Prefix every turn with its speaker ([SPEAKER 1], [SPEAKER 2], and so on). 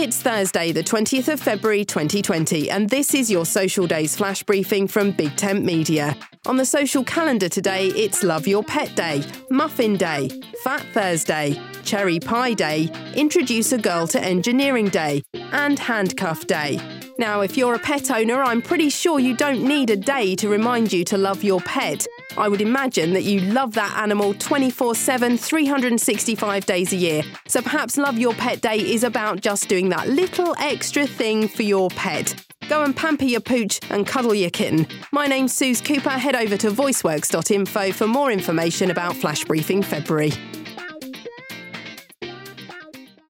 [SPEAKER 1] It's Thursday, the 20th of February 2020, and this is your Social Days flash briefing from Big Tent Media. On the social calendar today, it's Love Your Pet Day, Muffin Day, Fat Thursday, Cherry Pie Day, Introduce a Girl to Engineering Day, and Handcuff Day. Now, if you're a pet owner, I'm pretty sure you don't need a day to remind you to love your pet. I would imagine that you love that animal 24 7, 365 days a year. So perhaps Love Your Pet Day is about just doing that little extra thing for your pet. Go and pamper your pooch and cuddle your kitten. My name's Suze Cooper. Head over to voiceworks.info for more information about Flash Briefing February.